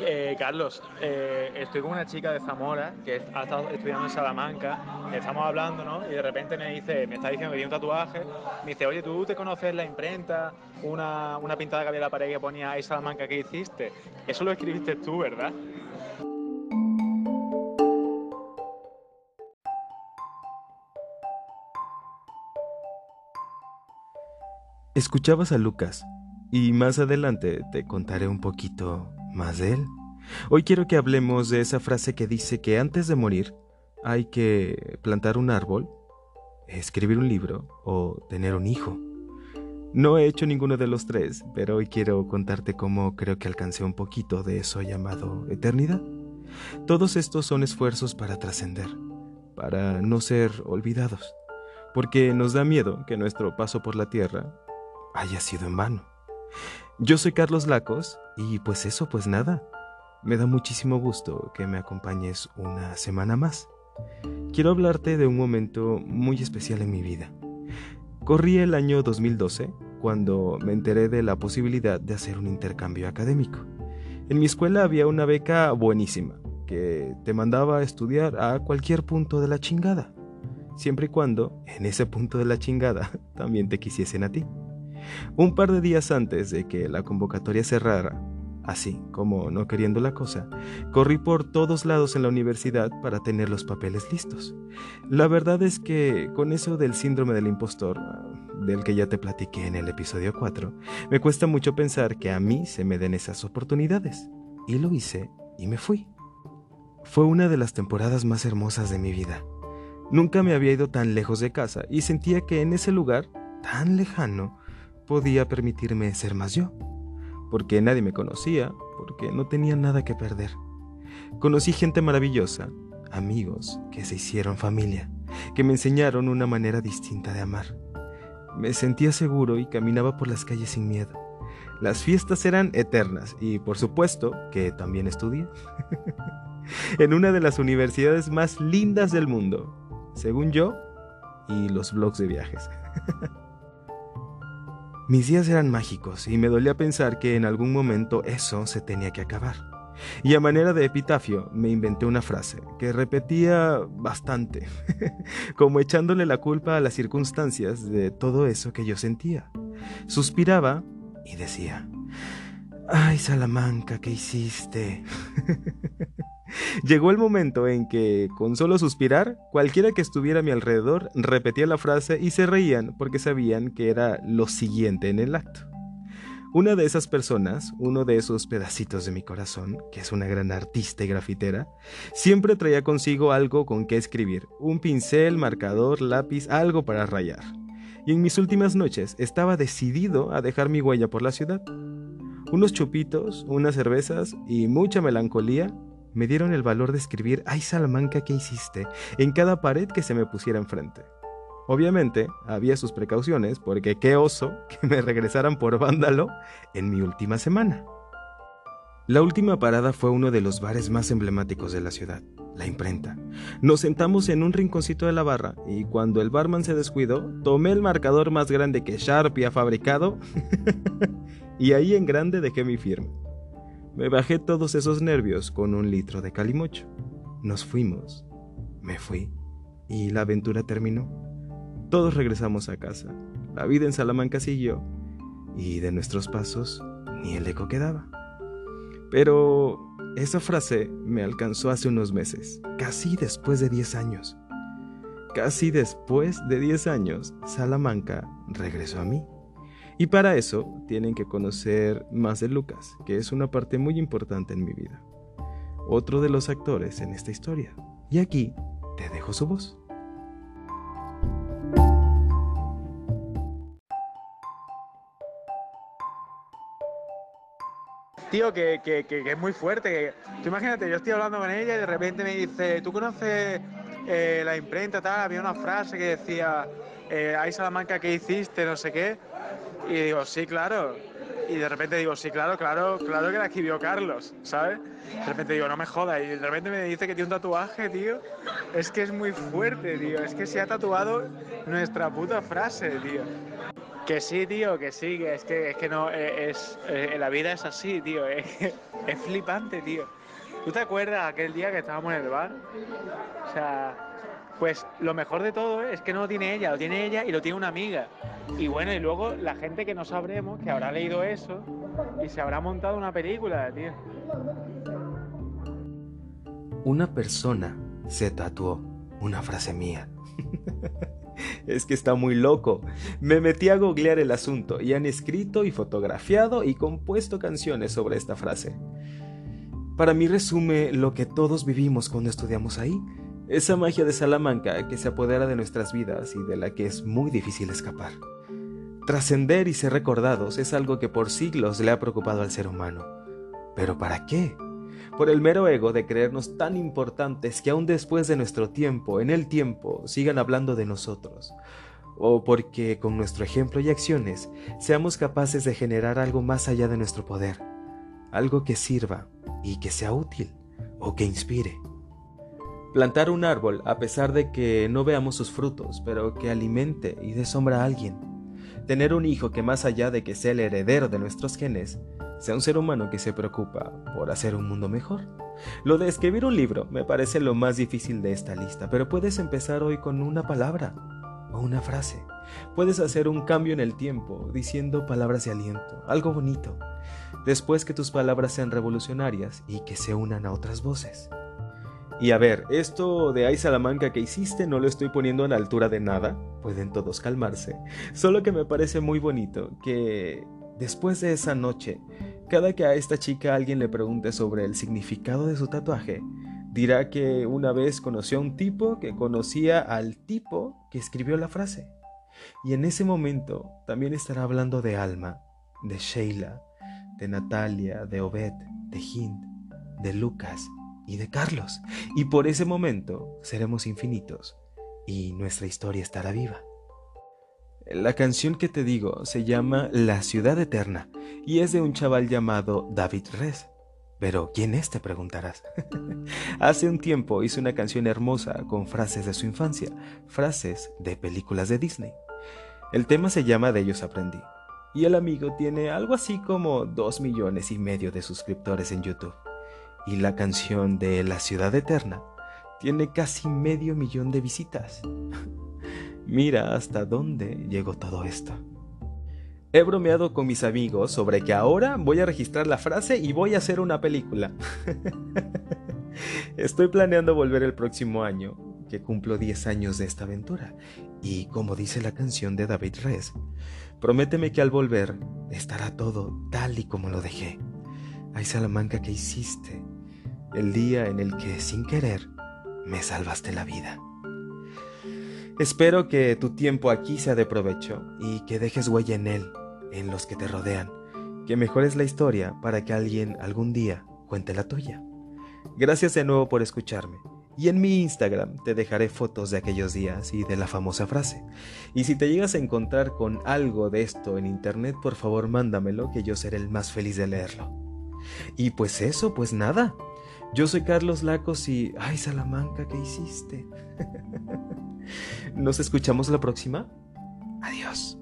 Eh, Carlos, eh, estoy con una chica de Zamora que ha estado estudiando en Salamanca, estamos hablando, ¿no? Y de repente me dice, me está diciendo que tiene un tatuaje, me dice, oye, ¿tú te conoces la imprenta? Una, una pintada que había en la pared que ponía ahí Salamanca que hiciste. Eso lo escribiste tú, ¿verdad? Escuchabas a Lucas y más adelante te contaré un poquito más de él. Hoy quiero que hablemos de esa frase que dice que antes de morir hay que plantar un árbol, escribir un libro o tener un hijo. No he hecho ninguno de los tres, pero hoy quiero contarte cómo creo que alcancé un poquito de eso llamado eternidad. Todos estos son esfuerzos para trascender, para no ser olvidados, porque nos da miedo que nuestro paso por la tierra haya sido en vano. Yo soy Carlos Lacos y pues eso, pues nada. Me da muchísimo gusto que me acompañes una semana más. Quiero hablarte de un momento muy especial en mi vida. Corrí el año 2012 cuando me enteré de la posibilidad de hacer un intercambio académico. En mi escuela había una beca buenísima que te mandaba a estudiar a cualquier punto de la chingada, siempre y cuando en ese punto de la chingada también te quisiesen a ti. Un par de días antes de que la convocatoria cerrara, así como no queriendo la cosa, corrí por todos lados en la universidad para tener los papeles listos. La verdad es que con eso del síndrome del impostor, del que ya te platiqué en el episodio 4, me cuesta mucho pensar que a mí se me den esas oportunidades. Y lo hice y me fui. Fue una de las temporadas más hermosas de mi vida. Nunca me había ido tan lejos de casa y sentía que en ese lugar, tan lejano, podía permitirme ser más yo, porque nadie me conocía, porque no tenía nada que perder. Conocí gente maravillosa, amigos que se hicieron familia, que me enseñaron una manera distinta de amar. Me sentía seguro y caminaba por las calles sin miedo. Las fiestas eran eternas y por supuesto que también estudié. en una de las universidades más lindas del mundo, según yo, y los blogs de viajes. Mis días eran mágicos y me dolía pensar que en algún momento eso se tenía que acabar. Y a manera de epitafio me inventé una frase que repetía bastante, como echándole la culpa a las circunstancias de todo eso que yo sentía. Suspiraba y decía, Ay, Salamanca, ¿qué hiciste? Llegó el momento en que, con solo suspirar, cualquiera que estuviera a mi alrededor repetía la frase y se reían porque sabían que era lo siguiente en el acto. Una de esas personas, uno de esos pedacitos de mi corazón, que es una gran artista y grafitera, siempre traía consigo algo con que escribir, un pincel, marcador, lápiz, algo para rayar. Y en mis últimas noches estaba decidido a dejar mi huella por la ciudad. Unos chupitos, unas cervezas y mucha melancolía me dieron el valor de escribir ¡Ay Salamanca, ¿qué hiciste? en cada pared que se me pusiera enfrente. Obviamente, había sus precauciones porque qué oso que me regresaran por vándalo en mi última semana. La última parada fue uno de los bares más emblemáticos de la ciudad, la imprenta. Nos sentamos en un rinconcito de la barra y cuando el barman se descuidó, tomé el marcador más grande que Sharpie ha fabricado y ahí en grande dejé mi firma. Me bajé todos esos nervios con un litro de calimocho. Nos fuimos, me fui y la aventura terminó. Todos regresamos a casa. La vida en Salamanca siguió y de nuestros pasos ni el eco quedaba. Pero esa frase me alcanzó hace unos meses, casi después de 10 años. Casi después de 10 años, Salamanca regresó a mí. Y para eso tienen que conocer más de Lucas, que es una parte muy importante en mi vida. Otro de los actores en esta historia. Y aquí te dejo su voz. Tío, que, que, que, es muy fuerte. Tú imagínate, yo estoy hablando con ella y de repente me dice, ¿tú conoces eh, la imprenta tal? Había una frase que decía, eh, hay Salamanca que hiciste, no sé qué. Y digo, sí, claro. Y de repente digo, sí, claro, claro, claro que la escribió Carlos, ¿sabes? De repente digo, no me jodas. Y de repente me dice que tiene un tatuaje, tío. Es que es muy fuerte, tío. Es que se ha tatuado nuestra puta frase, tío. Que sí, tío, que sí, que es que, es que no, eh, es, eh, la vida es así, tío, es, es flipante, tío. ¿Tú te acuerdas aquel día que estábamos en el bar? O sea, pues lo mejor de todo es que no lo tiene ella, lo tiene ella y lo tiene una amiga. Y bueno, y luego la gente que no sabremos, que habrá leído eso y se habrá montado una película, tío. Una persona se tatuó una frase mía. Es que está muy loco. Me metí a googlear el asunto y han escrito y fotografiado y compuesto canciones sobre esta frase. Para mí resume lo que todos vivimos cuando estudiamos ahí, esa magia de Salamanca que se apodera de nuestras vidas y de la que es muy difícil escapar. Trascender y ser recordados es algo que por siglos le ha preocupado al ser humano. ¿Pero para qué? por el mero ego de creernos tan importantes que aún después de nuestro tiempo, en el tiempo, sigan hablando de nosotros, o porque con nuestro ejemplo y acciones seamos capaces de generar algo más allá de nuestro poder, algo que sirva y que sea útil o que inspire. Plantar un árbol a pesar de que no veamos sus frutos, pero que alimente y dé sombra a alguien. Tener un hijo que más allá de que sea el heredero de nuestros genes, sea un ser humano que se preocupa por hacer un mundo mejor. Lo de escribir un libro me parece lo más difícil de esta lista, pero puedes empezar hoy con una palabra o una frase. Puedes hacer un cambio en el tiempo diciendo palabras de aliento, algo bonito, después que tus palabras sean revolucionarias y que se unan a otras voces. Y a ver, esto de Ay Salamanca que hiciste no lo estoy poniendo a la altura de nada, pueden todos calmarse, solo que me parece muy bonito que después de esa noche cada que a esta chica alguien le pregunte sobre el significado de su tatuaje, dirá que una vez conoció a un tipo que conocía al tipo que escribió la frase. Y en ese momento también estará hablando de Alma, de Sheila, de Natalia, de Obed, de Hind, de Lucas y de Carlos. Y por ese momento seremos infinitos y nuestra historia estará viva. La canción que te digo se llama La Ciudad Eterna y es de un chaval llamado David Res. Pero, ¿quién es? te preguntarás. Hace un tiempo hizo una canción hermosa con frases de su infancia, frases de películas de Disney. El tema se llama De ellos aprendí. Y el amigo tiene algo así como dos millones y medio de suscriptores en YouTube. Y la canción de La Ciudad Eterna tiene casi medio millón de visitas. Mira hasta dónde llegó todo esto. He bromeado con mis amigos sobre que ahora voy a registrar la frase y voy a hacer una película. Estoy planeando volver el próximo año, que cumplo 10 años de esta aventura. Y como dice la canción de David Res, prométeme que al volver estará todo tal y como lo dejé. Ay Salamanca que hiciste, el día en el que sin querer me salvaste la vida. Espero que tu tiempo aquí sea de provecho y que dejes huella en él, en los que te rodean, que mejores la historia para que alguien algún día cuente la tuya. Gracias de nuevo por escucharme. Y en mi Instagram te dejaré fotos de aquellos días y de la famosa frase. Y si te llegas a encontrar con algo de esto en internet, por favor mándamelo que yo seré el más feliz de leerlo. Y pues eso, pues nada. Yo soy Carlos Lacos y... ¡Ay, Salamanca, qué hiciste! Nos escuchamos la próxima. Adiós.